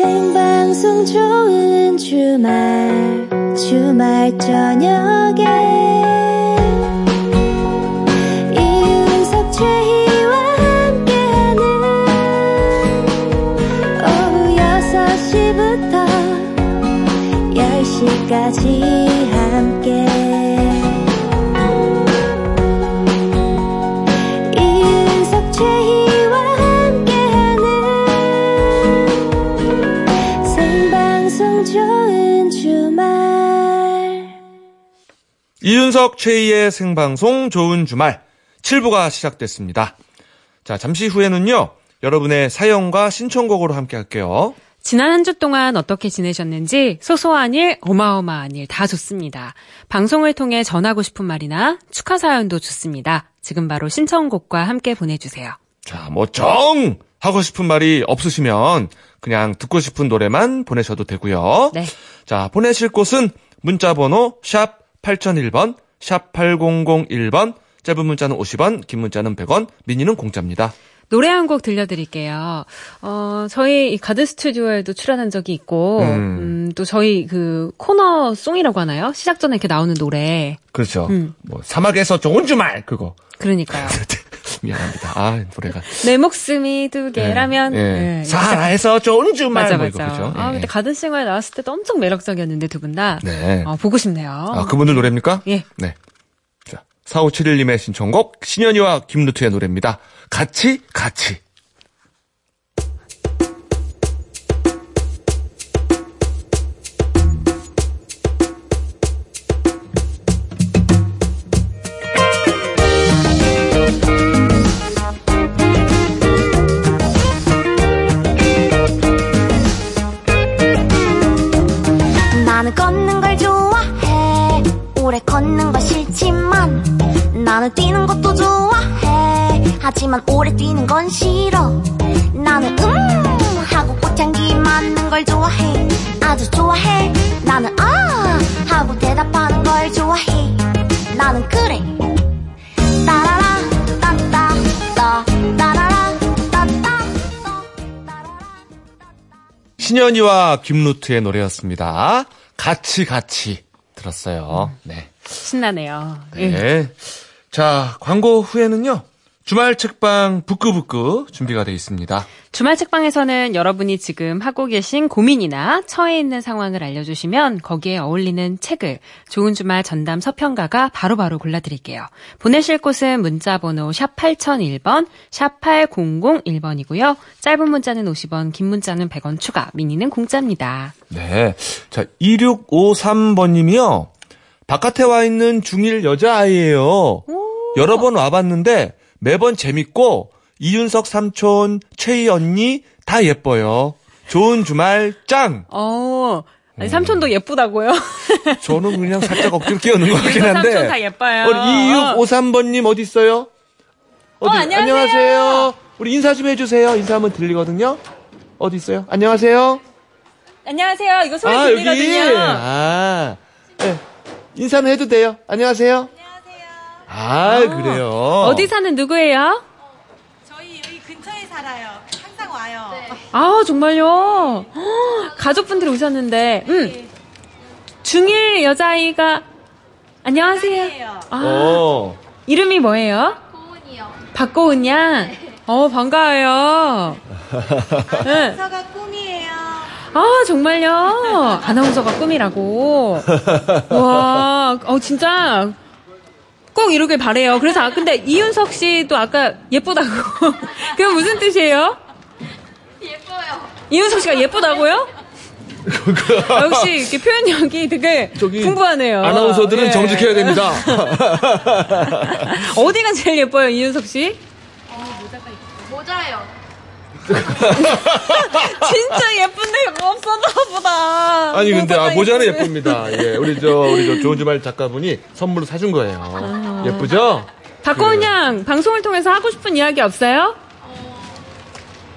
생방송 좋은 주말 주말 저녁에. 이윤석 최희와 함께하는 오후 6시부터 10시까지 이윤석 최희의 생방송 좋은 주말 7부가 시작됐습니다. 자, 잠시 후에는요, 여러분의 사연과 신청곡으로 함께 할게요. 지난 한 주 동안 어떻게 지내셨는지 소소한 일, 어마어마한 일 다 좋습니다. 방송을 통해 전하고 싶은 말이나 축하 사연도 좋습니다. 지금 바로 신청곡과 함께 보내주세요. 자, 뭐, 정! 하고 싶은 말이 없으시면 그냥 듣고 싶은 노래만 보내셔도 되고요. 네. 자, 보내실 곳은 문자번호 샵 8001번, 샵 8001번, 짧은 문자는 50원, 긴 문자는 100원, 미니는 공짜입니다. 노래 한 곡 들려드릴게요. 어, 저희 이 가든 스튜디오에도 출연한 적이 있고, 음. 음, 또 저희 그 코너 송이라고 하나요? 시작 전에 이렇게 나오는 노래. 그렇죠. 음. 뭐, 사막에서 좋은 주말! 그거. 그러니까요. 미안합니다. 아, 노래가. 내 목숨이 두 개라면. 예. 예, 사하에서 좋은 주말! 맞아, 뭐 맞아. 그죠? 아, 예. 근데 가든싱어에 나왔을 때도 엄청 매력적이었는데, 두 분 다. 네. 어, 보고 싶네요. 아, 그분들 노래입니까? 예. 네. 자, 4571님의 신청곡, 신현이와 김루트의 노래입니다. 같이, 같이. 뛰는 것도 좋아해 하지만 오래 뛰는 건 싫어 나는 음 하고 꽃향기 맡는 걸 좋아해 아주 좋아해 나는 아 하고 대답하는 걸 좋아해 나는 그래 따라라 따따 따 따라라 따따 따라라 신현이와 김루트의 노래였습니다. 같이, 같이. 들었어요. 네. 신나네요. 예. 네. 자, 광고 후에는요, 주말 책방 부끄부끄 준비가 되어 있습니다. 주말 책방에서는 여러분이 지금 하고 계신 고민이나 처해 있는 상황을 알려주시면 거기에 어울리는 책을 좋은 주말 전담 서평가가 바로바로 골라드릴게요. 보내실 곳은 문자번호 샵 8001번, 샵 8001번이고요. 짧은 문자는 50원, 긴 문자는 100원 추가, 미니는 공짜입니다. 네. 자, 2653번님이요. 바깥에 와 있는 중1 여자아이예요. 여러 번 와봤는데 매번 재밌고 이윤석 삼촌, 최희 언니 다 예뻐요. 좋은 주말 짱! 어, 아니, 삼촌도 예쁘다고요? 저는 그냥 살짝 억지로 끼얹는 것 같긴 한데. 삼촌 다 예뻐요. 우리 2653번님 어디 있어요? 어디, 어, 안녕하세요. 안녕하세요. 우리 인사 좀 해주세요. 인사하면 들리거든요. 어디 있어요? 안녕하세요. 안녕하세요. 이거 소리 아, 들리거든요. 여기. 아, 네. 인사는 해도 돼요. 안녕하세요. 아, 그래요. 어디 사는 누구예요? 저희 여기 근처에 살아요. 항상 와요. 아, 정말요? 헉, 가족분들이 오셨는데, 음. 중1 여자아이가, 안녕하세요. 아, 어. 이름이 뭐예요? 고은이요. 박고은 양? 어, 반가워요. 네. 서가 꿈이에요. 아, 정말요? 아나운서가 꿈이라고. 와, 어, 진짜. 꼭 이러길 바래요. 그래서, 아, 근데 이윤석 씨도 아까 예쁘다고. 그건 무슨 뜻이에요? 예뻐요. 이윤석 씨가 예쁘다고요? 아, 역시 이렇게 표현력이 되게 저기 풍부하네요. 아나운서들은 예. 정직해야 됩니다. 어디가 제일 예뻐요, 이윤석 씨? 모자요. 진짜 예쁜데 없었나 보다. 아니 근데 아, 모자는. 예쁩니다. 예, 우리 저 우리 저 좋은 주말 작가분이 선물로 사준 거예요. 예쁘죠? 박고은 양 방송을 통해서 하고 싶은 이야기 없어요?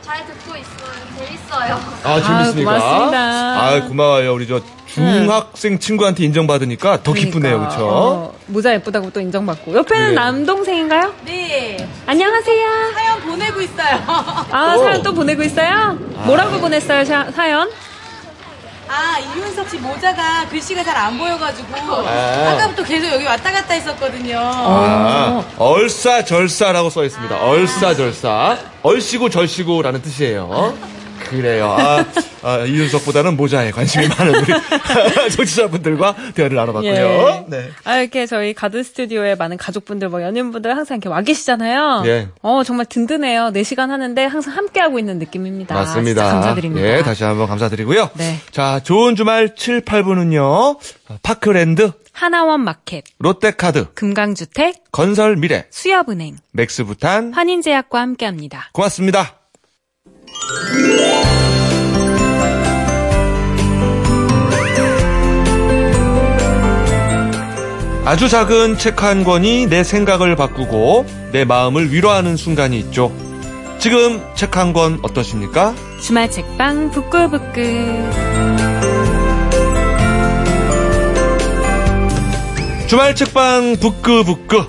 잘 듣고 있어요. 재밌어요. 아 재밌으니까. 고맙습니다. 아 고마워요. 우리 저 중학생 친구한테 인정받으니까 더 기쁘네요, 그러니까. 그렇죠? 어, 모자 예쁘다고 또 인정받고. 옆에는 네. 남동생인가요? 네. 안녕하세요. 사연 보내고 있어요. 아, 오. 사연 또 보내고 있어요? 뭐라고 보냈어요, 사, 사연? 아, 이윤석 씨 모자가 글씨가 잘 안 보여가지고 아. 아까부터 계속 여기 왔다 갔다 했었거든요. 아, 얼싸절싸라고 써 있습니다. 얼싸절싸. 얼씨구 절씨구라는 뜻이에요. 그래요. 아, 아, 이윤석보다는 모자에 관심이 많은 우리 청취자분들과 대화를 나눠봤고요. 예. 네. 아, 이렇게 저희 가든 스튜디오에 많은 가족분들, 뭐 연인분들 항상 이렇게 와 계시잖아요. 예. 어, 정말 든든해요. 4시간 하는데 항상 함께하고 있는 느낌입니다. 맞습니다. 감사드립니다. 예, 다시 한번 감사드리고요. 네. 자, 좋은 주말 7, 8부는요. 파크랜드, 하나원 마켓, 롯데카드, 금강주택, 건설미래, 수협은행, 맥스부탄. 환인제약과 함께합니다. 고맙습니다. 아주 작은 책 한 권이 내 생각을 바꾸고 내 마음을 위로하는 순간이 있죠. 지금 책 한 권 어떠십니까? 주말 책방 북구북구. 주말 책방 북끄북끄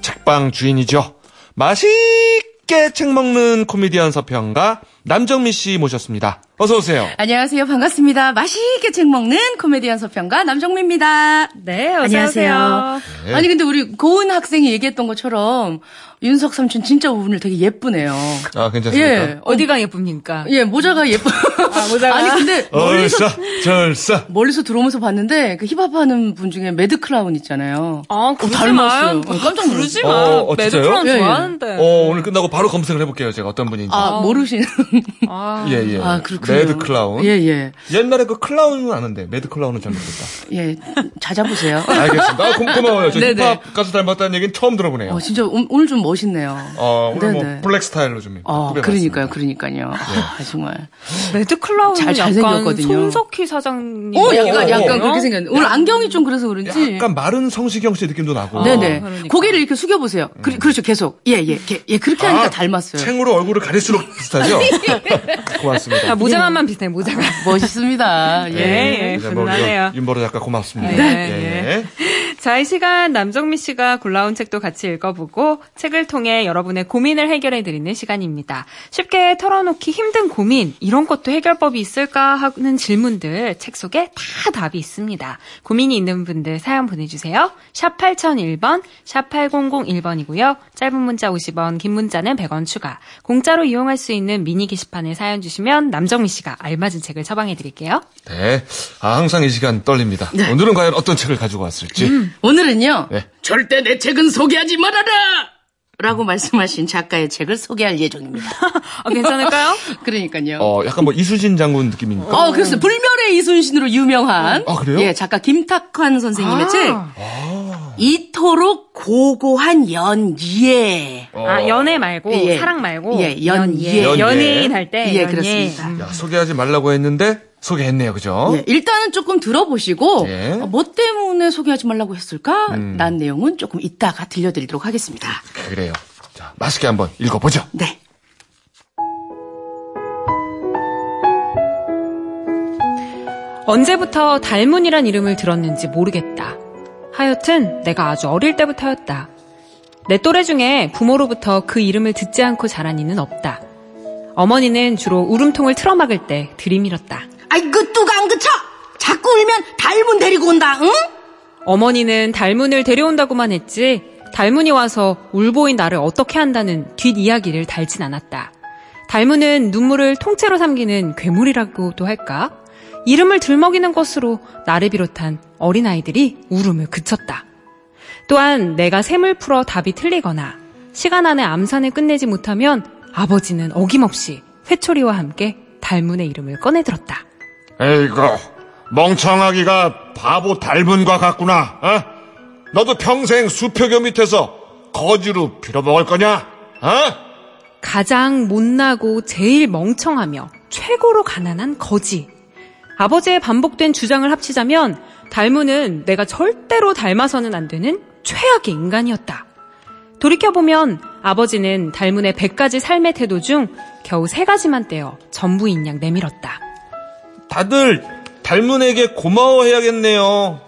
책방 주인이죠. 맛있게 책 먹는 코미디언 서평가 남정미 씨 모셨습니다. 어서 오세요. 안녕하세요. 반갑습니다. 맛있게 책 먹는 코미디언 서평가 남정미입니다. 네, 어서 안녕하세요. 오세요. 네. 아니 근데 우리 고은 학생이 얘기했던 것처럼 윤석 삼촌 진짜 오늘 되게 예쁘네요. 아 괜찮습니까? 예. 어, 어디가 예쁩니까? 예, 모자가 예뻐. 모자가? 아니 근데 멀리서 얼싸 절싸. 멀리서 들어오면서 봤는데 그 힙합 하는 분 중에 매드 클라운 있잖아요. 아, 그러지 닮았어요. 어, 깜짝 놀랐어요. 그러지 마. 어, 어, 진짜요? 매드 클라운 예, 예. 좋아하는데. 어 오늘 끝나고 바로 검색을 해 볼게요. 제가 어떤 분인지. 아, 모르시는. 아. 예 예. 아, 그렇군요. 매드 클라운. 예, 예. 옛날에 그 클라운은 아는데 매드 클라운은 잘 모르겠다. 예. 찾아보세요. 알겠습니다. 아, 고, 고마워요. 저 네네. 힙합 가수 닮았다는 얘기는 처음 들어보네요. 어, 진짜 오- 오늘 좀 멋있네요. 어, 오늘 뭐 네네. 블랙 스타일로 좀 어. 그러니까요, 그러니까요. 아, 정말. 매드클라운은 잘- 잘생겼거든요. 손석희 사장님. 어, 약간, 어, 약간 어. 그렇게 생겼는데. 오늘 안경이 좀 그래서 그런지. 약간 마른 성시경 씨 느낌도 나고. 네네. 그러니까. 고개를 이렇게 숙여보세요. 그, 그렇죠, 계속. 예, 예, 예, 예, 그렇게 하니까 아, 닮았어요. 챙으로 얼굴을 가릴수록 비슷하죠? 고맙습니다. 아, 모자만만 비슷해, 모자가. 멋있습니다. 예. 예, 예. 그래서 뭐 분하네요. 윤보로 작가 고맙습니다. 네, 예, 예. 자, 이 시간 남정미 씨가 골라온 책도 같이 읽어보고 책을 통해 여러분의 고민을 해결해드리는 시간입니다. 쉽게 털어놓기 힘든 고민, 이런 것도 해결법이 있을까 하는 질문들 책 속에 다 답이 있습니다. 고민이 있는 분들 사연 보내주세요. 샵 8001번, 샵 8001번이고요. 짧은 문자 50원, 긴 문자는 100원 추가. 공짜로 이용할 수 있는 미니 게시판에 사연 주시면 남정미 씨가 알맞은 책을 처방해드릴게요. 네. 아, 항상 이 시간 떨립니다. 네. 오늘은 과연 어떤 책을 가지고 왔을지. 오늘은요. 네. 절대 내 책은 소개하지 말아라! 라고 말씀하신 작가의 책을 소개할 예정입니다. 어, 괜찮을까요? 그러니까요. 어, 약간 뭐 이수진 장군 느낌입니까? 어, 그래서 불멸의 이순신으로 유명한 아, 그래요? 예, 작가 김탁환 선생님의 아. 책 이토록 고고한 연예. 아, 연애 말고, 예. 사랑 말고. 예, 연예. 연예. 연예인 할 때. 예, 연예. 그렇습니다. 음. 야, 소개하지 말라고 했는데 소개했네요. 그죠? 예, 일단은 조금 들어보시고 예. 어, 뭐 때문에 소개하지 말라고 했을까? 음. 난 내용은 조금 이따가 들려드리도록 하겠습니다. 그래요. 자, 맛있게 한번 읽어보죠. 네. 언제부터 달문이란 이름을 들었는지 모르겠다. 하여튼 내가 아주 어릴 때부터였다. 내 또래 중에 부모로부터 그 이름을 듣지 않고 자란 이는 없다. 어머니는 주로 울음통을 틀어막을 때 들이밀었다. 아이 그 뚜가 안 그쳐. 자꾸 울면 달문 데리고 온다. 응? 어머니는 달문을 데려온다고만 했지 달문이 와서 울보인 나를 어떻게 한다는 뒷이야기를 달진 않았다. 달문은 눈물을 통째로 삼기는 괴물이라고도 할까? 이름을 들먹이는 것으로 나를 비롯한 어린아이들이 울음을 그쳤다. 또한 내가 샘을 풀어 답이 틀리거나 시간 안에 암산을 끝내지 못하면 아버지는 어김없이 회초리와 함께 달문의 이름을 꺼내들었다. 에이구, 멍청하기가 바보 닮은과 같구나. 어? 너도 평생 수표교 밑에서 거지로 빌어먹을 거냐? 어? 가장 못나고 제일 멍청하며 최고로 가난한 거지. 아버지의 반복된 주장을 합치자면 달무는 내가 절대로 닮아서는 안 되는 최악의 인간이었다. 돌이켜보면 아버지는 달문의 100가지 삶의 태도 중 겨우 3가지만 떼어 전부인 양 내밀었다. 다들 닮은에게 고마워해야겠네요.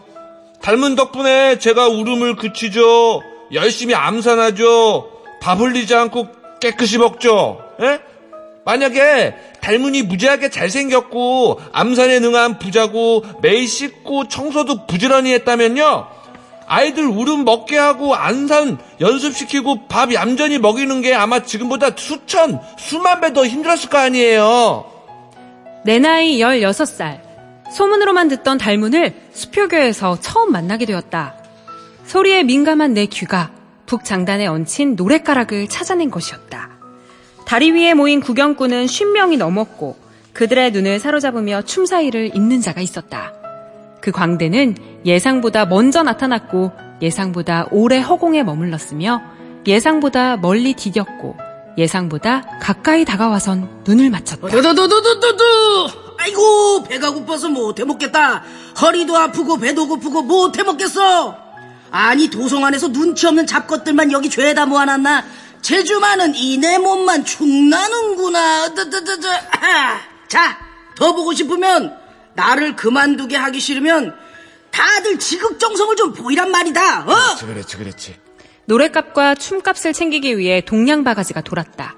닮은 덕분에 제가 울음을 그치죠. 열심히 암산하죠. 밥 흘리지 않고 깨끗이 먹죠. 예? 만약에 닮은이 무지하게 잘생겼고 암산에 능한 부자고 매일 씻고 청소도 부지런히 했다면요. 아이들 울음 먹게 하고 안산 연습시키고 밥 얌전히 먹이는 게 아마 지금보다 수천, 수만 배 더 힘들었을 거 아니에요. 내 나이 16살. 소문으로만 듣던 달문을 수표교에서 처음 만나게 되었다. 소리에 민감한 내 귀가 북장단에 얹힌 노랫가락을 찾아낸 것이었다. 다리 위에 모인 구경꾼은 50명이 넘었고 그들의 눈을 사로잡으며 춤 사이를 잇는 자가 있었다. 그 광대는 예상보다 먼저 나타났고 예상보다 오래 허공에 머물렀으며 예상보다 멀리 디뎠고 예상보다 가까이 다가와선 눈을 맞췄다. 더더더더더더 아이고 배가 고파서 못해 먹겠다. 허리도 아프고 배도 고프고 못해 먹겠어. 아니 도성 안에서 눈치 없는 잡것들만 여기 죄다 모아놨나? 제주만은 이내 몸만 축나는구나. 더더더더 자더 보고 싶으면 나를 그만두게 하기 싫으면 다들 지극정성을 좀 보이란 말이다. 어? 그렇지, 그렇지, 그렇지. 노랫값과 춤값을 챙기기 위해 동양 바가지가 돌았다.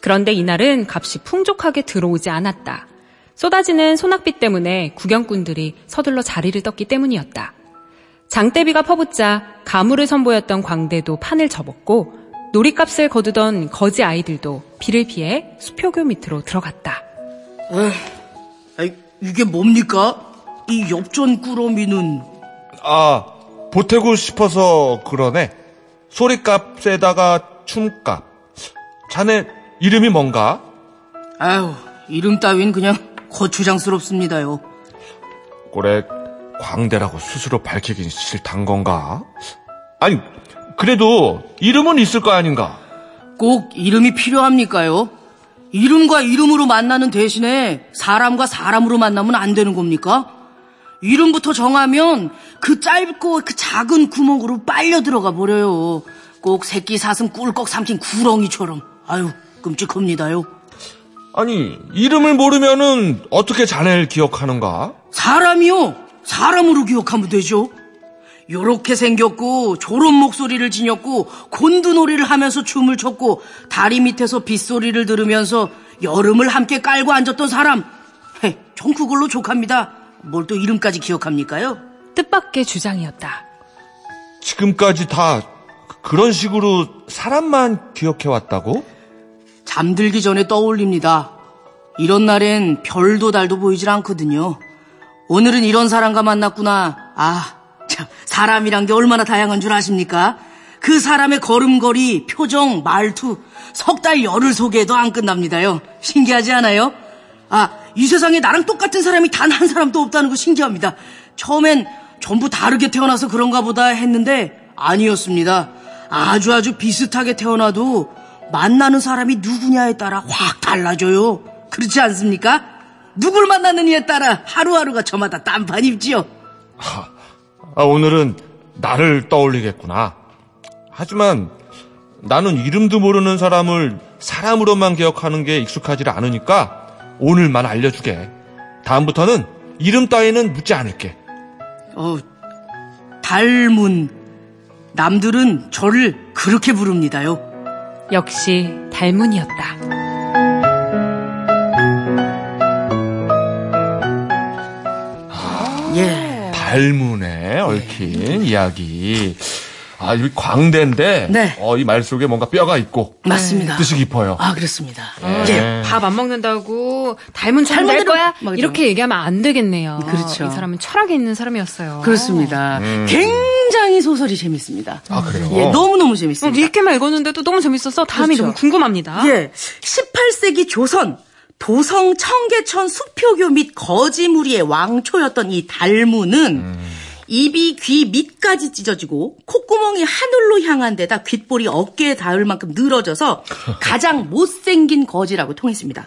그런데 이날은 값이 풍족하게 들어오지 않았다. 쏟아지는 소낙비 때문에 구경꾼들이 서둘러 자리를 떴기 때문이었다. 장대비가 퍼붓자 가물을 선보였던 광대도 판을 접었고 놀이값을 거두던 거지 아이들도 비를 피해 수표교 밑으로 들어갔다. 아이, 이게 뭡니까? 이 엽전 꾸러미는 아, 보태고 싶어서 그러네. 소리값에다가 춤값. 자네 이름이 뭔가? 아유, 이름 따윈 그냥 거추장스럽습니다요. 꼴에 광대라고 스스로 밝히긴 싫단 건가? 아니, 그래도 이름은 있을 거 아닌가? 꼭 이름이 필요합니까요? 이름과 이름으로 만나는 대신에 사람과 사람으로 만나면 안 되는 겁니까? 이름부터 정하면 그 짧고 그 작은 구멍으로 빨려 들어가 버려요. 꼭 새끼 사슴 꿀꺽 삼킨 구렁이처럼. 아유, 끔찍합니다요. 아니, 이름을 모르면은 어떻게 자네를 기억하는가? 사람이요. 사람으로 기억하면 되죠. 요렇게 생겼고 졸음 목소리를 지녔고 곤두놀이를 하면서 춤을 췄고 다리 밑에서 빗소리를 들으면서 여름을 함께 깔고 앉았던 사람. 헤, 전 그걸로 족합니다. 뭘 또 이름까지 기억합니까요? 뜻밖의 주장이었다. 지금까지 다 그런 식으로 사람만 기억해왔다고? 잠들기 전에 떠올립니다. 이런 날엔 별도 달도 보이질 않거든요. 오늘은 이런 사람과 만났구나. 아, 참, 사람이란 게 얼마나 다양한 줄 아십니까? 그 사람의 걸음걸이, 표정, 말투, 석 달 열흘 소개해도 안 끝납니다요. 신기하지 않아요? 아, 이 세상에 나랑 똑같은 사람이 단 한 사람도 없다는 거 신기합니다. 처음엔 전부 다르게 태어나서 그런가 보다 했는데 아니었습니다. 아주 아주 비슷하게 태어나도 만나는 사람이 누구냐에 따라 확 달라져요. 그렇지 않습니까? 누굴 만나느냐에 따라 하루하루가 저마다 딴판 입지요. 아, 오늘은 나를 떠올리겠구나. 하지만 나는 이름도 모르는 사람을 사람으로만 기억하는 게 익숙하지 않으니까 오늘만 알려주게. 다음부터는 이름 따위는 묻지 않을게. 어, 닮은 남들은 저를 그렇게 부릅니다요. 역시 달문이었다. 예. 달문에 얽힌 이야기. 아, 이 광대인데, 네. 어, 이 말 속에 뭔가 뼈가 있고, 맞습니다. 뜻이 깊어요. 아, 그렇습니다. 네. 예. 밥 안 먹는다고 닮은 사람 될 거야? 막 이렇게 얘기하면 안 되겠네요. 그렇죠. 이 사람은 철학이 있는 사람이었어요. 그렇습니다. 굉장히 소설이 재밌습니다. 아, 그래요? 예, 너무너무 어, 재밌습니다. 읽기만 읽었는데도 너무 재밌어서 다음이 그렇죠. 너무 궁금합니다. 예. 18세기 조선 도성 청계천 수표교 및 거지무리의 왕초였던 이 달무는 입이 귀 밑까지 찢어지고 콧구멍이 하늘로 향한 데다 귓볼이 어깨에 닿을 만큼 늘어져서 가장 못생긴 거지라고 통했습니다.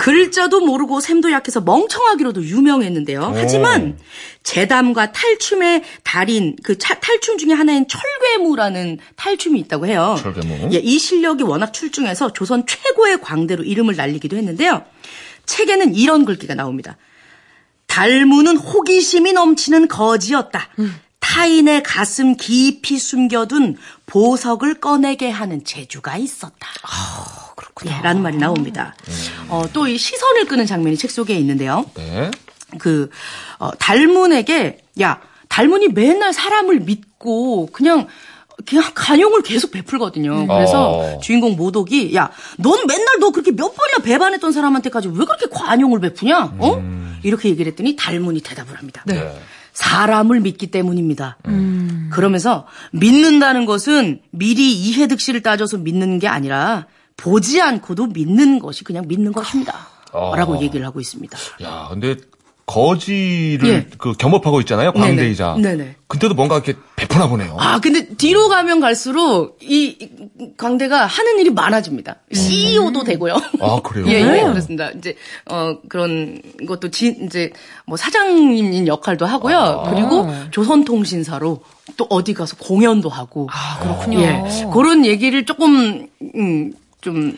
글자도 모르고 셈도 약해서 멍청하기로도 유명했는데요. 하지만 재담과 탈춤의 달인 그 차- 탈춤 중에 하나인 철괴무라는 탈춤이 있다고 해요. 철괴무. 예, 이 실력이 워낙 출중해서 조선 최고의 광대로 이름을 날리기도 했는데요. 책에는 이런 글귀가 나옵니다. 달무는 호기심이 넘치는 거지였다. 타인의 가슴 깊이 숨겨둔 보석을 꺼내게 하는 재주가 있었다. 그렇구나. 라는 말이 나옵니다. 어, 또 이 시선을 끄는 장면이 책 속에 있는데요. 네. 그 어, 달문에게 야 달문이 맨날 사람을 믿고 그냥 그냥 간용을 계속 베풀거든요. 그래서 어. 주인공 모독이 야, 넌 맨날 너 그렇게 몇 번이나 배반했던 사람한테까지 왜 그렇게 관용을 베푸냐? 어? 음. 이렇게 얘기를 했더니 달문이 대답을 합니다. 네. 사람을 믿기 때문입니다. 그러면서 믿는다는 것은 미리 이해득실을 따져서 믿는 게 아니라 보지 않고도 믿는 것이 그냥 믿는 것입니다. 어. 라고 얘기를 하고 있습니다. 야, 근데 거지를 예. 그 겸업하고 있잖아요. 광대이자. 네네. 근데도 뭔가 이렇게 베푸나 보네요. 아, 근데 뒤로 가면 갈수록 이이 광대가 하는 일이 많아집니다. CEO도 되고요. 아, 그래요? 예, 예, 그렇습니다. 이제 어 그런 것도 지, 이제 뭐 사장님 역할도 하고요. 아. 그리고 조선통신사로 또 어디 가서 공연도 하고. 아, 그렇군요. 예. 그런 얘기를 조금 음, 좀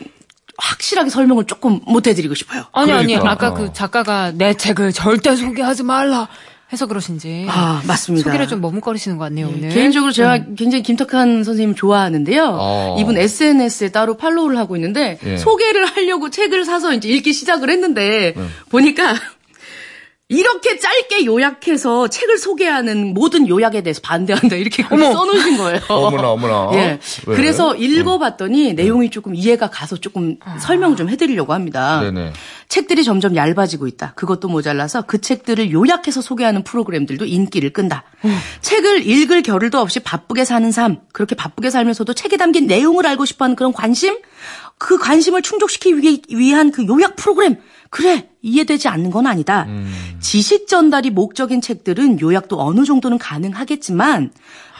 확실하게 설명을 조금 못 해드리고 싶어요. 아니, 아니, 그러니까. 아까 어. 그 작가가 내 책을 절대 소개하지 말라 해서 그러신지. 아, 맞습니다. 소개를 좀 머뭇거리시는 것 같네요, 오늘. 개인적으로 제가 굉장히 김탁한 선생님 좋아하는데요. 어. 이분 SNS에 따로 팔로우를 하고 있는데 예. 소개를 하려고 책을 사서 이제 읽기 시작을 했는데 보니까 이렇게 짧게 요약해서 책을 소개하는 모든 요약에 대해서 반대한다 이렇게 써놓으신 거예요. 어머나, 어머나. 예. 왜? 음. 그래서 읽어봤더니 내용이 조금 이해가 가서 조금 설명 좀 해드리려고 합니다. 네네. 책들이 점점 얇아지고 있다. 그것도 모자라서 그 책들을 요약해서 소개하는 프로그램들도 인기를 끈다. 책을 읽을 겨를도 없이 바쁘게 사는 삶, 그렇게 바쁘게 살면서도 책에 담긴 내용을 알고 싶어하는 그런 관심, 그 관심을 충족시키기 위- 위한 그 요약 프로그램, 그래 이해되지 않는 건 아니다. 지식 전달이 목적인 책들은 요약도 어느 정도는 가능하겠지만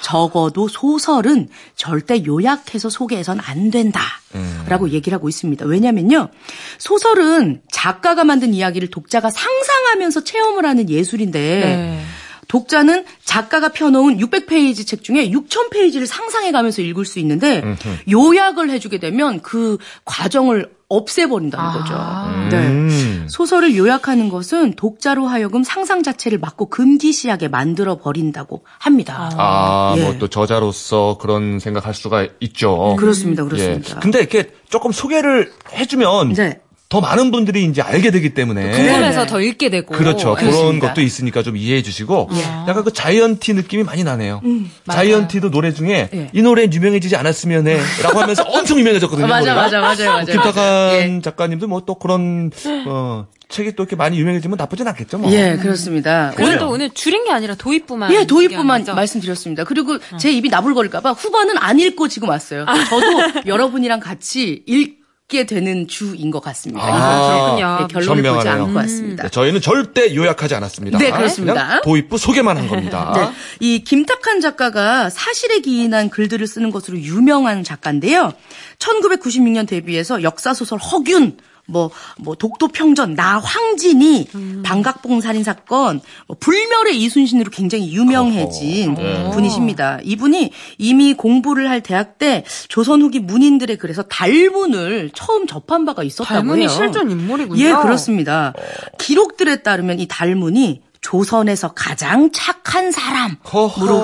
적어도 소설은 절대 요약해서 소개해선 안 된다라고 얘기를 하고 있습니다. 왜냐면요. 소설은 작가가 만든 이야기를 독자가 상상하면서 체험을 하는 예술인데 네. 독자는 작가가 펴놓은 600페이지 책 중에 6000페이지를 상상해가면서 읽을 수 있는데 요약을 해주게 되면 그 과정을 없애버린다는 거죠. 아. 네. 음. 소설을 요약하는 것은 독자로 하여금 상상 자체를 막고 금기시하게 만들어 버린다고 합니다. 아, 예. 뭐또 저자로서 그런 생각할 수가 있죠. 그렇습니다, 예. 그렇습니다. 근데 이렇게 조금 소개를 해주면 네. 더 많은 분들이 이제 알게 되기 때문에 궁금해서 네네. 더 읽게 되고. 그렇죠. 그런 그렇습니다. 것도 있으니까 좀 이해해 주시고 예. 약간 그 자이언티 느낌이 많이 나네요. 음, 자이언티도 노래 중에 예. 이 노래 유명해지지 않았으면 해라고 하면서 엄청 유명해졌거든요. 맞아, 노래가. 맞아, 맞아요, 맞아요. 김탁한 예. 작가님도 뭐 또 그런 어, 책이 또 이렇게 많이 유명해지면 나쁘진 않겠죠. 뭐. 예, 그렇습니다. 그래도 오늘 줄인 게 아니라 도입부만. 예, 도입부만? 말씀드렸습니다. 그리고 제 입이 나불거릴까봐 후반은 안 읽고 지금 왔어요. 저도 여러분이랑 같이 읽 게 되는 주인 것 같습니다. 아. 네, 결론을 보지 현명하네요. 않고 왔습니다. 네, 저희는 절대 요약하지 않았습니다. 네, 그렇습니다. 도입부 소개만 한 겁니다. 네, 이 김탁한 작가가 사실에 기인한 글들을 쓰는 것으로 유명한 작가인데요. 1996년 데뷔해서 역사소설 허균, 뭐, 뭐, 독도 평전, 나 황진이, 방각봉 살인 사건, 뭐 불멸의 이순신으로 굉장히 유명해진 어허, 네. 분이십니다. 이분이 이미 공부를 할 대학 때 조선 후기 문인들의 글에서 달문을 처음 접한 바가 있었다고 달문이 해요. 실존 인물이군요. 예, 그렇습니다. 기록들에 따르면 이 달문이 조선에서 가장 착한 사람으로.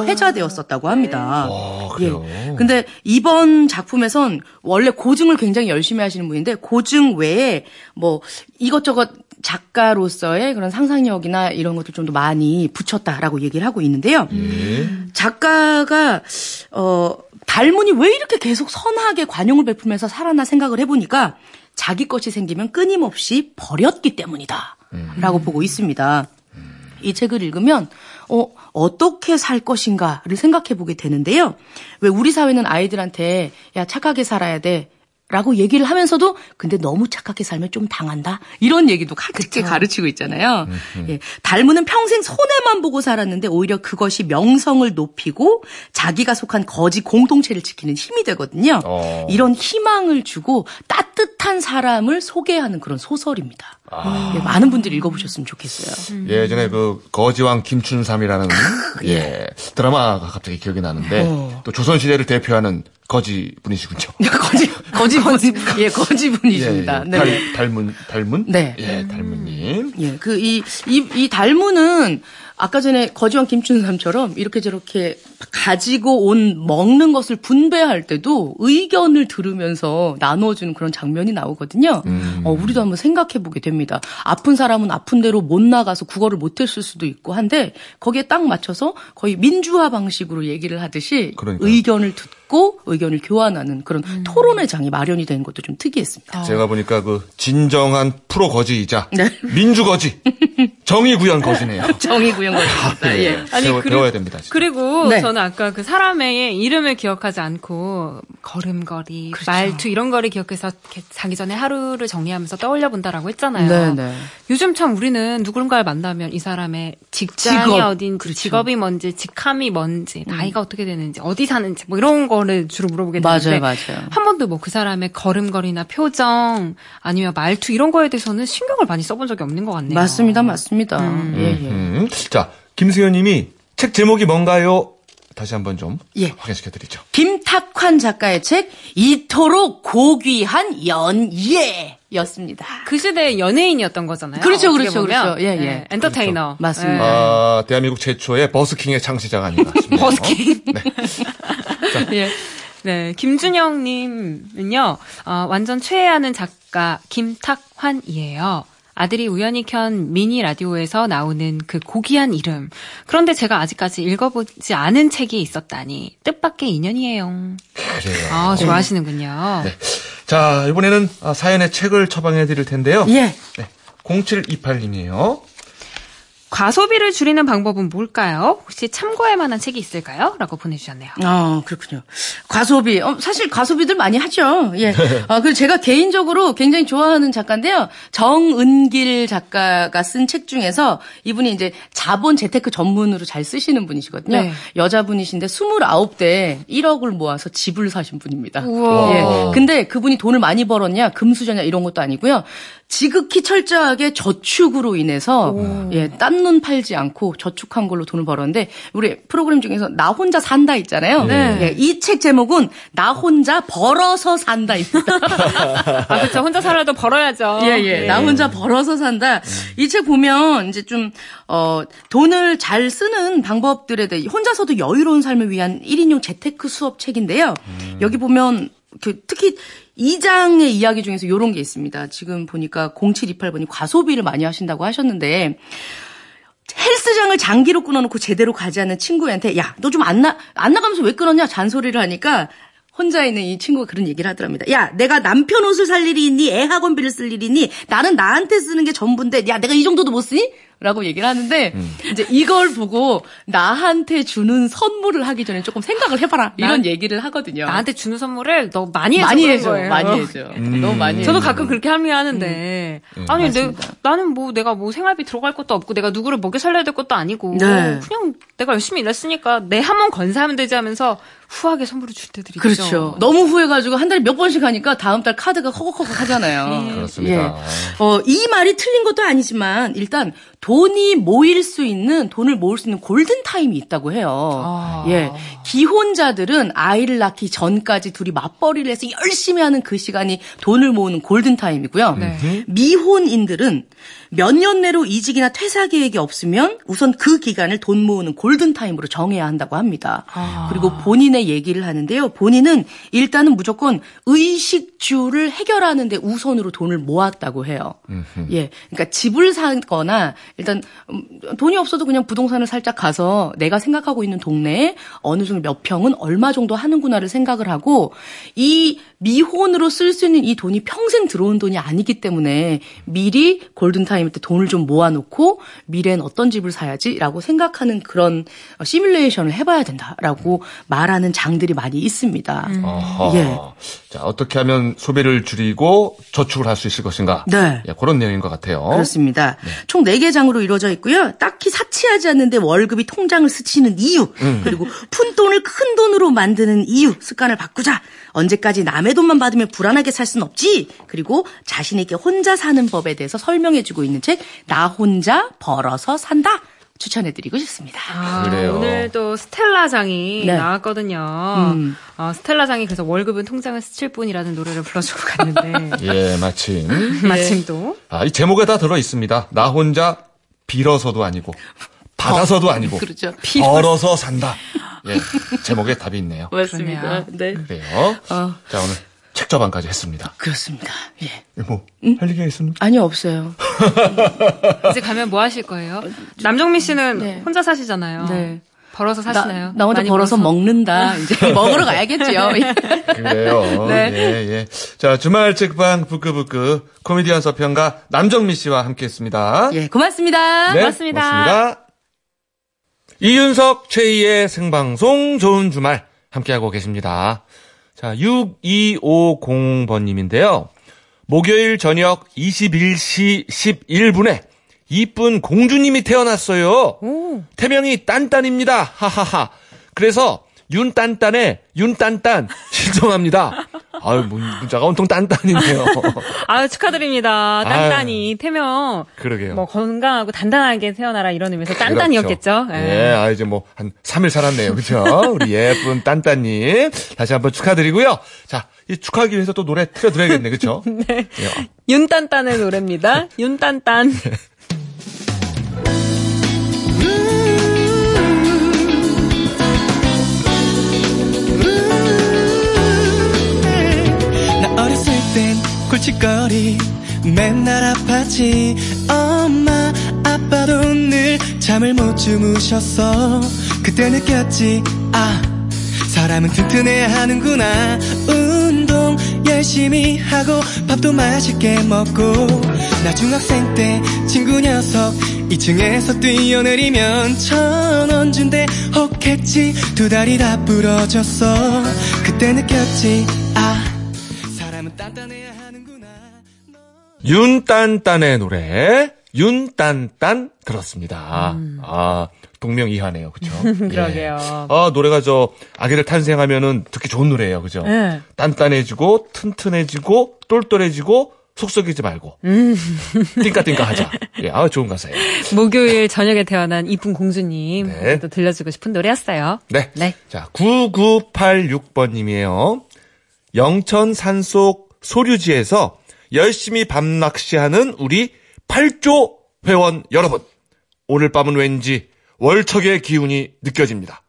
회자되었었다고 합니다. 어, 그래요. 예. 근데 이번 작품에선 원래 고증을 굉장히 열심히 하시는 분인데 고증 외에 뭐 이것저것 작가로서의 그런 상상력이나 이런 것들 좀 더 많이 붙였다라고 얘기를 하고 있는데요. 예. 작가가 어 달문이 왜 이렇게 계속 선하게 관용을 베풀면서 살았나 생각을 해보니까 자기 것이 생기면 끊임없이 버렸기 때문이다 라고 보고 있습니다. 이 책을 읽으면 어 어떻게 살 것인가를 생각해 보게 되는데요. 왜 우리 사회는 아이들한테 야 착하게 살아야 돼. 라고 얘기를 하면서도 근데 너무 착하게 살면 좀 당한다 이런 얘기도 가르치게 가르치고 있잖아요. 예, 달무는 평생 손해만 보고 살았는데 오히려 그것이 명성을 높이고 자기가 속한 거지 공동체를 지키는 힘이 되거든요. 어. 이런 희망을 주고 따뜻한 사람을 소개하는 그런 소설입니다. 예, 많은 분들이 읽어보셨으면 좋겠어요. 예전에 그 거지왕 김춘삼이라는 예 드라마가 갑자기 기억이 나는데 어. 또 조선 시대를 대표하는 거지 분이시군요. 거지 거지분 예 거지 분이십니다. 예, 예. 네. 달, 닮은 닮은 네. 예 닮은님 예, 그, 이, 이, 이 달무는 아까 전에 거지왕 김춘삼처럼 이렇게 저렇게 가지고 온 먹는 것을 분배할 때도 의견을 들으면서 나눠주는 그런 장면이 나오거든요. 어, 우리도 한번 생각해 보게 됩니다. 아픈 사람은 아픈 대로 못 나가서 국어를 못했을 수도 있고 한데 거기에 딱 맞춰서 거의 민주화 방식으로 얘기를 하듯이 그러니까요. 의견을 듣고 의견을 교환하는 그런 토론의 장이 마련이 된 것도 좀 특이했습니다. 제가 보니까 그 진정한 프로 거지이자 네. 민주 거지, 정의 구현 거지네요. 정의 구현 것입니다. 예. 아니, 배워, 그리- 배워야 됩니다. 진짜. 그리고 네. 저는 아까 그 사람의 이름을 기억하지 않고 걸음걸이, 그렇죠. 말투 이런 거를 기억해서 자기 전에 하루를 정리하면서 떠올려 본다라고 했잖아요. 네, 네. 요즘 참 우리는 누군가를 만나면 이 사람의 직장이 직업, 어딘지, 그렇죠. 직업이 뭔지, 직함이 뭔지, 나이가 어떻게 되는지, 어디 사는지 뭐 이런 거를 주로 물어보게 맞아요, 되는데 맞아요. 한 번도 뭐 그 사람의 걸음걸이나 표정 아니면 말투 이런 거에 대해서는 신경을 많이 써본 적이 없는 것 같네요. 맞습니다, 맞습니다. 예, 예. 음. 자, 김수현님이 책 제목이 뭔가요? 다시 한번 좀 예. 확인시켜 드리죠. 김탁환 작가의 책 이토록 고귀한 연예였습니다. 그 시대의 연예인이었던 거잖아요. 그렇죠, 그렇죠. 그렇죠. 예, 예. 네, 엔터테이너. 맞습니다. 네. 아, 대한민국 최초의 버스킹의 창시자가 아닌가 싶네요. 버스킹. 네. 예. 네, 김준영님은요, 어, 완전 최애하는 작가 김탁환이에요. 아들이 우연히 켠 미니 라디오에서 나오는 그 고귀한 이름. 그런데 제가 아직까지 읽어보지 않은 책이 있었다니 뜻밖의 인연이에요. 그래요. 아, 좋아하시는군요. 네. 자, 이번에는 아, 사연의 책을 처방해 드릴 텐데요. 예. 네. 0728님이에요. 과소비를 줄이는 방법은 뭘까요? 혹시 참고할 만한 책이 있을까요? 라고 보내주셨네요. 아, 그렇군요. 과소비. 어, 사실 과소비들 많이 하죠. 예. 아, 그 제가 개인적으로 굉장히 좋아하는 작가인데요. 정은길 작가가 쓴 책 중에서 이분이 이제 자본 재테크 전문으로 잘 쓰시는 분이시거든요. 네. 여자분이신데 29대 1억을 모아서 집을 사신 분입니다. 우와. 예. 근데 그분이 돈을 많이 벌었냐, 금수저냐 이런 것도 아니고요. 지극히 철저하게 저축으로 인해서 예, 딴 눈 팔지 않고 저축한 걸로 돈을 벌었는데 우리 프로그램 중에서 나 혼자 산다 있잖아요. 네. 예, 이책 제목은 나 혼자 벌어서 산다입니다. 아, 그쵸. 혼자 살아도 벌어야죠. 예, 예. 나 혼자 벌어서 산다. 이 책 보면 이제 좀, 어, 돈을 잘 쓰는 방법들에 대해 혼자서도 여유로운 삶을 위한 1인용 재테크 수업 책인데요. 여기 보면 그 특히 2장의 이야기 중에서 이런 게 있습니다. 지금 보니까 0728번이 과소비를 많이 하신다고 하셨는데 헬스장을 장기로 끊어놓고 제대로 가지 않는 친구한테 야 너 좀 안 나 안 나가면서 왜 끊었냐 잔소리를 하니까 혼자 있는 이 친구가 그런 얘기를 하더랍니다. 야 내가 남편 옷을 살 일이 있니 애 학원비를 쓸 일이 있니 나는 나한테 쓰는 게 전부인데 야 내가 이 정도도 못 쓰니? 라고 얘기를 하는데 이제 이걸 보고 나한테 주는 선물을 하기 전에 조금 생각을 해봐라 이런 나- 얘기를 하거든요. 나한테 주는 선물을 너 많이 해줘. 많이 해줘, 거예요. 많이 해줘, 너무 많이. 저도 해줘. 가끔 그렇게 합리하는데 아니 내. 나는 뭐 내가 뭐 생활비 들어갈 것도 없고 내가 누구를 먹여 살려야 될 것도 아니고 네. 그냥 내가 열심히 일했으니까 내 한 번 건사하면 되지 하면서 후하게 선물을 줄 때들이 있죠. 그렇죠. 너무 후회가지고 한 달에 몇 번씩 하니까 다음 달 카드가 허걱허걱 하잖아요. 그렇습니다. 어, 이 말이 틀린 것도 아니지만 일단 돈이 모일 수 있는 돈을 모을 수 있는 골든 타임이 있다고 해요. 아. 예. 기혼자들은 아이를 낳기 전까지 둘이 맞벌이를 해서 열심히 하는 그 시간이 돈을 모으는 골든 타임이고요. 네. 미혼인들은 몇 년 내로 이직이나 퇴사 계획이 없으면 우선 그 기간을 돈 모으는 골든 타임으로 정해야 한다고 합니다. 그리고 본인의 얘기를 하는데요. 본인은 일단은 무조건 의식 주를 해결하는데 우선으로 돈을 모았다고 해요. 예. 그러니까 집을 사거나 일단 음, 돈이 없어도 그냥 부동산을 살짝 가서 내가 생각하고 있는 동네에 어느 정도 몇 평은 얼마 정도 하는구나를 생각을 하고 이 미혼으로 쓸 수 있는 이 돈이 평생 들어온 돈이 아니기 때문에 미리 골든타임 때 돈을 좀 모아놓고 미래엔 어떤 집을 사야지라고 생각하는 그런 어, 시뮬레이션을 해봐야 된다라고 말하는 장들이 많이 있습니다. 어허. 예. 자, 어떻게 하면 소비를 줄이고 저축을 할 수 있을 것인가? 네. 예, 그런 내용인 것 같아요. 그렇습니다. 총 4개 장으로 이루어져 있고요. 딱히 사치하지 않는데 월급이 통장을 스치는 이유, 그리고 푼 돈을 큰 돈으로 만드는 이유, 습관을 바꾸자. 언제까지 남의 돈만 받으면 불안하게 살 순 없지. 그리고 자신에게 혼자 사는 법에 대해서 설명해주고 있는 책, 나 혼자 벌어서 산다. 추천해드리고 싶습니다. 아, 그래요. 오늘 또 스텔라장이 네. 나왔거든요. 음. 어, 스텔라장이 그래서 월급은 통장을 스칠 뿐이라는 노래를 불러주고 갔는데 예, 마침. 마침 또 아, 이 제목에 다 들어 있습니다. 나 혼자 빌어서도 아니고 받아서도 아니고 그렇죠. 벌어서 산다. 예, 제목에 답이 있네요. 맞습니다. 네. 그래요. 어. 자 오늘 책 저반까지 했습니다. 그렇습니다. 예. 뭐할 얘기가 있으면 아니 없어요. 이제 가면 뭐 하실 거예요? 남정미 씨는 네. 혼자 사시잖아요. 네. 벌어서 사시나요? 나, 나 혼자 많이 벌어서 먹는다. 이제 먹으러 가야겠죠. 예. 그래요. 네. 예, 예. 자, 주말 책방 부끄부끄 코미디언 서평가 남정미 씨와 함께 했습니다. 예, 고맙습니다. 네, 고맙습니다. 고맙습니다. 이윤석 최희의 생방송 좋은 주말 함께하고 계십니다. 자, 6250번님인데요. 목요일 저녁 21시 11분에 이쁜 공주님이 태어났어요. 오. 태명이 딴딴입니다. 하하하. 그래서 윤딴딴의 윤딴딴 신청합니다. 아유 문- 문자가 온통 딴딴이네요. 아유, 축하드립니다. 딴딴이, 태명. 그러게요. 뭐 건강하고 단단하게 태어나라 이런 의미에서 딴딴이었겠죠. 그렇죠. 예, 아 이제 뭐 한 3일 살았네요. 그죠? 우리 예쁜 딴딴님 다시 한번 축하드리고요. 자, 이 축하하기 위해서 또 노래 틀어드려야겠네. 그죠? 네. 윤딴딴의 노래입니다. 윤딴딴. 땐 골칫거리 맨날 아팠지. 엄마 아빠도 늘 잠을 못 주무셨어. 그때 느꼈지. 아 사람은 튼튼해야 하는구나. 운동 열심히 하고 밥도 맛있게 먹고. 나 중학생 때 친구 녀석 2층에서 뛰어내리면 천 원 준대. 혹했지? 두 다리 다 부러졌어. 그때 느꼈지 윤딴딴의 노래 윤딴딴 들었습니다. 아 동명이하네요. 그죠? 그러게요. 아 노래가 저 아기를 탄생하면은 듣기 좋은 노래예요. 그죠? 네. 단단해지고 튼튼해지고 똘똘해지고 속썩이지 말고 띵까띵까 하자. 예, 아 좋은 가사예요. 목요일 저녁에 태어난 이쁜 공주님. 네. 또 들려주고 싶은 노래였어요. 네. 네. 자, 9986번님이에요. 영천 산속 소류지에서 열심히 밤낚시하는 우리 8조 회원 여러분. 오늘 밤은 왠지 월척의 기운이 느껴집니다.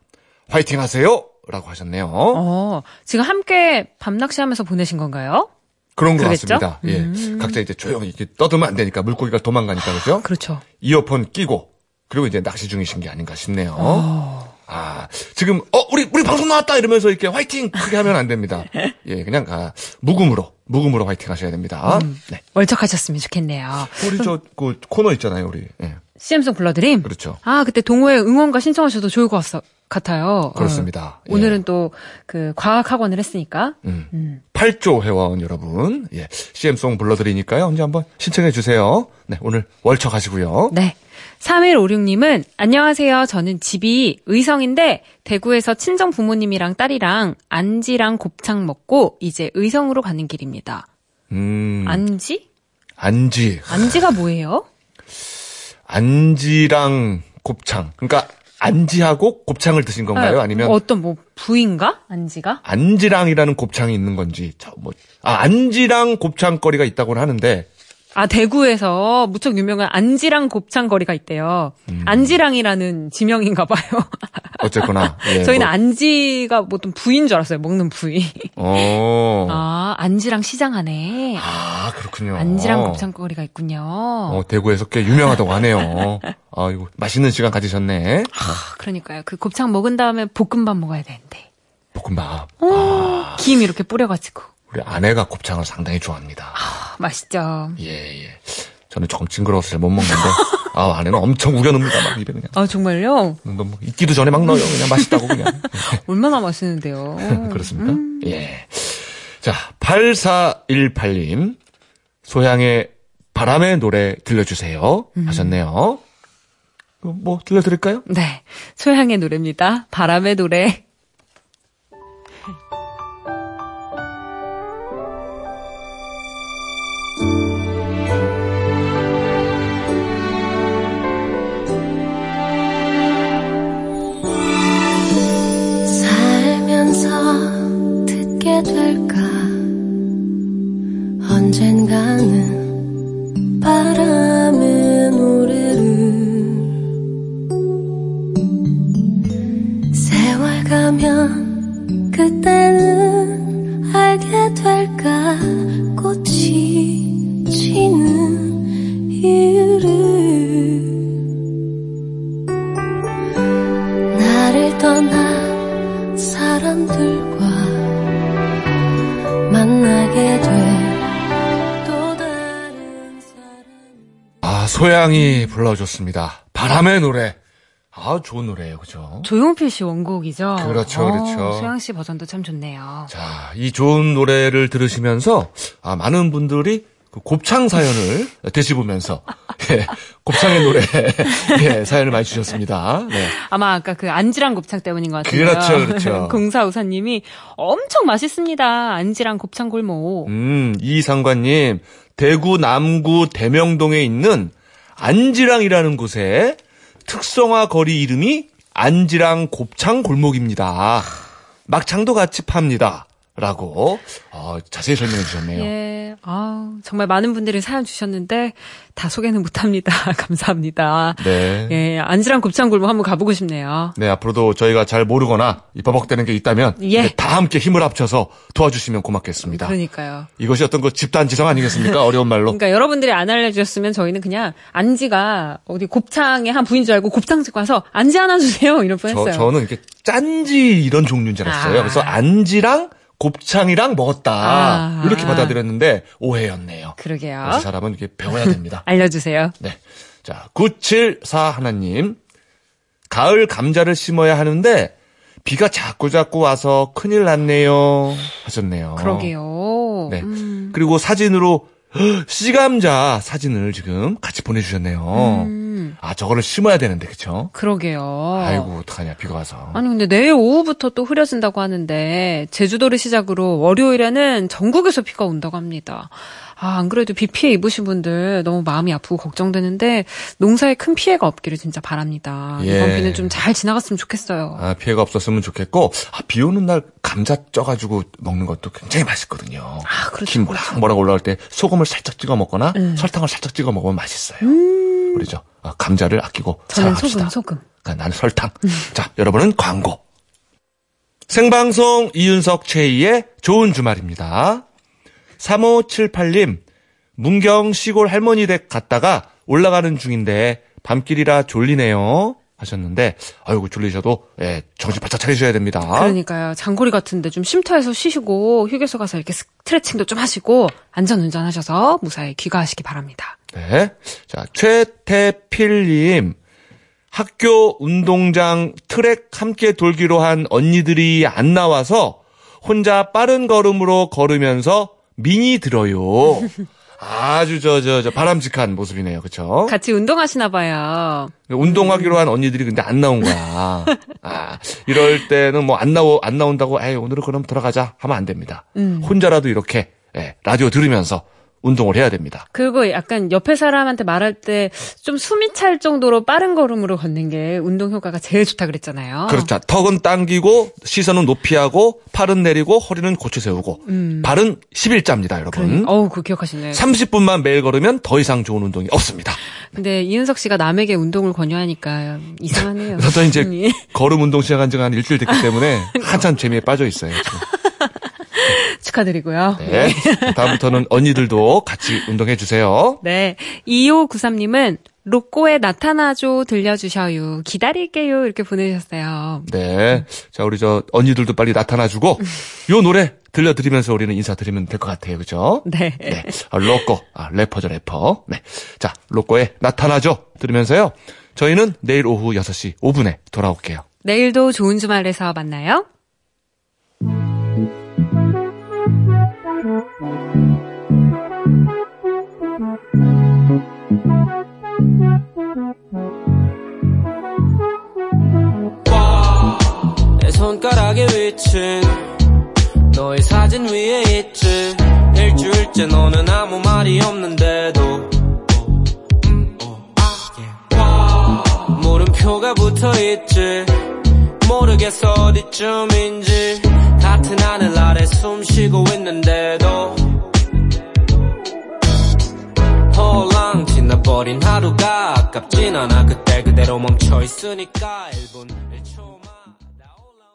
화이팅 하세요! 라고 하셨네요. 어, 지금 함께 밤낚시 하면서 보내신 건가요? 그런 것 그러겠죠? 같습니다. 예. 각자 이제 조용히 이렇게 떠들면 안 되니까 물고기가 도망가니까 그죠? 그렇죠. 이어폰 끼고 그리고 이제 낚시 중이신 게 아닌가 싶네요. 어. 아 지금 어 우리 우리 방송 나왔다 이러면서 이렇게 화이팅 크게 하면 안 됩니다. 예 그냥 아, 묵음으로 묵음으로 화이팅 하셔야 됩니다. 음. 네 월척하셨으면 좋겠네요. 우리 저 그 코너 있잖아요 우리 예 CM송 불러드림? 그렇죠 아, 그때 동호회 응원가 신청하셔도 좋을 것 같, 같아요. 그렇습니다. 어. 오늘은 또그 과학학원을 했으니까. 음. 음. 8조 회원 여러분 예 CM송 불러드리니까요 언제 한번 신청해 주세요. 네 오늘 월척 하시고요. 네. 3156님은 안녕하세요. 저는 집이 의성인데 대구에서 친정 부모님이랑 딸이랑 안지랑 곱창 먹고 이제 의성으로 가는 길입니다. 음 안지? 안지 안지가 뭐예요? 안지랑 곱창 그러니까 안지하고 곱창을 드신 건가요? 아 니면 어떤 뭐 부인가? 안지가? 안지랑이라는 곱창이 있는 건지 저뭐아 안지랑 곱창거리가 있다고는 하는데 아, 대구에서 무척 유명한 안지랑 곱창 거리가 있대요. 음. 안지랑이라는 지명인가 봐요. 어쨌거나 예, 저희는 뭐, 안지가 뭐 어떤 부인 줄 알았어요. 먹는 부위. 어. 아, 안지랑 시장 안에 아, 그렇군요. 안지랑 곱창 거리가 있군요. 어, 대구에서 꽤 유명하다고 하네요. 아, 이거 맛있는 시간 가지셨네. 아, 그러니까요. 그 곱창 먹은 다음에 볶음밥 먹어야 되는데. 볶음밥. 어, 김 이렇게 뿌려가지고. 우리 아내가 곱창을 상당히 좋아합니다. 아, 맛있죠. 예, 예. 저는 조금 징그러워서 잘 못 먹는데, 아, 아내는 엄청 우겨넣습니다. 막 입에 그냥. 아, 정말요? 너무 익기도 전에 막 넣어요. 그냥 맛있다고 그냥. 얼마나 맛있는데요. 그렇습니까? 예. 자, 8418님. 소향의 바람의 노래 들려주세요. 하셨네요. 그 뭐, 들려드릴까요? 네. 소향의 노래입니다. 바람의 노래. 아, 소양이 불러줬습니다. 바람의 노래. 아, 좋은 노래예요. 그죠? 조용필 씨 원곡이죠. 그렇죠, 어, 그렇죠. 소양 씨 버전도 참 좋네요. 자, 이 좋은 노래를 들으시면서 아, 많은 분들이 그 곱창 사연을 되씹으면서 예, 곱창의 노래 예, 사연을 많이 주셨습니다. 네. 아마 아까 그 안지랑 곱창 때문인 것 같은데요. 그렇죠, 그렇죠. 공사우사님이 엄청 맛있습니다. 안지랑 곱창 골목. 음, 이상관님, 대구 남구 대명동에 있는 안지랑이라는 곳에 특성화 거리 이름이 안지랑 곱창 골목입니다. 막창도 같이 팝니다. 라고 어, 자세히 설명해 주셨네요. 예, 아 정말 많은 분들이 사연 주셨는데 다 소개는 못 합니다. 감사합니다. 네. 예, 안지랑 곱창 골목 한번 가보고 싶네요. 네, 앞으로도 저희가 잘 모르거나 이 버벅대는 게 있다면 예. 다 함께 힘을 합쳐서 도와주시면 고맙겠습니다. 그러니까요. 이것이 어떤 그 집단 지성 아니겠습니까? 어려운 말로. 그러니까 여러분들이 안 알려주셨으면 저희는 그냥 안지가 어디 곱창의 한 부인 줄 알고 곱창집 가서 안지 하나 주세요 저, 뻔했어요. 저는 이렇게 짠지 이런 종류인 줄 알았어요. 아. 그래서 안지랑 곱창이랑 먹었다. 아. 이렇게 받아들였는데 오해였네요. 그러게요. 역시 사람은 이렇게 배워야 됩니다. 알려주세요. 네. 자, 974 하나님. 가을 감자를 심어야 하는데 비가 자꾸 자꾸 와서 큰일 났네요. 하셨네요. 그러게요. 네. 음. 그리고 사진으로 헉, 씨감자 사진을 지금 같이 보내주셨네요. 음. 아, 저거를 심어야 되는데, 그쵸? 그러게요. 아이고, 어떡하냐, 비가 와서. 아니 근데 내일 오후부터 또 흐려진다고 하는데 제주도를 시작으로 월요일에는 전국에서 비가 온다고 합니다. 아, 안 그래도 비 피해 입으신 분들 너무 마음이 아프고 걱정되는데 농사에 큰 피해가 없기를 진짜 바랍니다. 예. 이번 비는 좀 잘 지나갔으면 좋겠어요. 아, 피해가 없었으면 좋겠고, 아, 비 오는 날 감자 쪄가지고 먹는 것도 굉장히 맛있거든요. 아, 그렇죠, 김 모락 모락 올라올 때 소금을 살짝 찍어 먹거나 설탕을 살짝 찍어 먹으면 맛있어요. 우리죠. 아, 감자를 아끼고 음. 저는 사랑합시다. 소금, 소금. 아, 나는 설탕. 자, 여러분은 광고. 생방송 이윤석 최희의 좋은 주말입니다. 3578님, 문경 시골 할머니 댁 갔다가 올라가는 중인데 밤길이라 졸리네요. 하셨는데, 아이고, 졸리셔도, 예, 정신 바짝 차리셔야 됩니다. 그러니까요. 장거리 같은데 좀 쉼터에서 쉬시고 휴게소 가서 이렇게 스트레칭도 좀 하시고 안전 운전하셔서 무사히 귀가하시기 바랍니다. 네. 자, 최태필님. 학교 운동장 트랙 함께 돌기로 한 언니들이 안 나와서 혼자 빠른 걸음으로 걸으면서 미니 들어요. 아주 저, 저, 저, 바람직한 모습이네요. 그쵸? 같이 운동하시나 봐요. 운동하기로 한 언니들이 근데 안 나온 거야. 아, 이럴 때는 뭐 안 나오, 안 나온다고, 에이, 오늘은 그럼 들어가자 하면 안 됩니다. 혼자라도 이렇게, 예, 라디오 들으면서 운동을 해야 됩니다. 그리고 약간 옆에 사람한테 말할 때 좀 숨이 찰 정도로 빠른 걸음으로 걷는 게 운동 효과가 제일 좋다 그랬잖아요. 그렇죠. 턱은 당기고 시선은 높이 하고 팔은 내리고 허리는 고쳐 세우고 발은 11자입니다, 여러분. 음. 어우, 그 기억하시네. 30분만 매일 걸으면 더 이상 좋은 운동이 없습니다. 근데 이은석 씨가 남에게 운동을 권유하니까 이상하네요. 저도 이제 예. 걸음 운동 시작한 지가 한 일주일 됐기 때문에 한참 재미에 빠져 있어요. 지금. 축하드리고요. 네. 다음부터는 언니들도 같이 운동해 주세요. 네. 2593님은 로꼬에 나타나줘 들려주셔요. 기다릴게요. 이렇게 보내주셨어요. 네. 자, 우리 저 언니들도 빨리 나타나 주고 요 노래 들려드리면서 우리는 인사드리면 될 것 같아요. 그죠? 네. 네. 아, 로꼬. 아, 래퍼죠, 래퍼. 네. 자, 로꼬에 나타나죠. 들으면서요. 저희는 내일 오후 6시 5분에 돌아올게요. 내일도 좋은 주말에서 만나요. 내 손가락에 위친 너의 사진 위에 있지. 일주일째 너는 아무 말이 없는데도. 물음표가 붙어있지. 모르겠어 어디쯤인지. 같은 하늘 아래 숨 쉬고 있는데도 버린 하루가 아깝진 않아. 그때 그대로 멈춰 있으니까 1분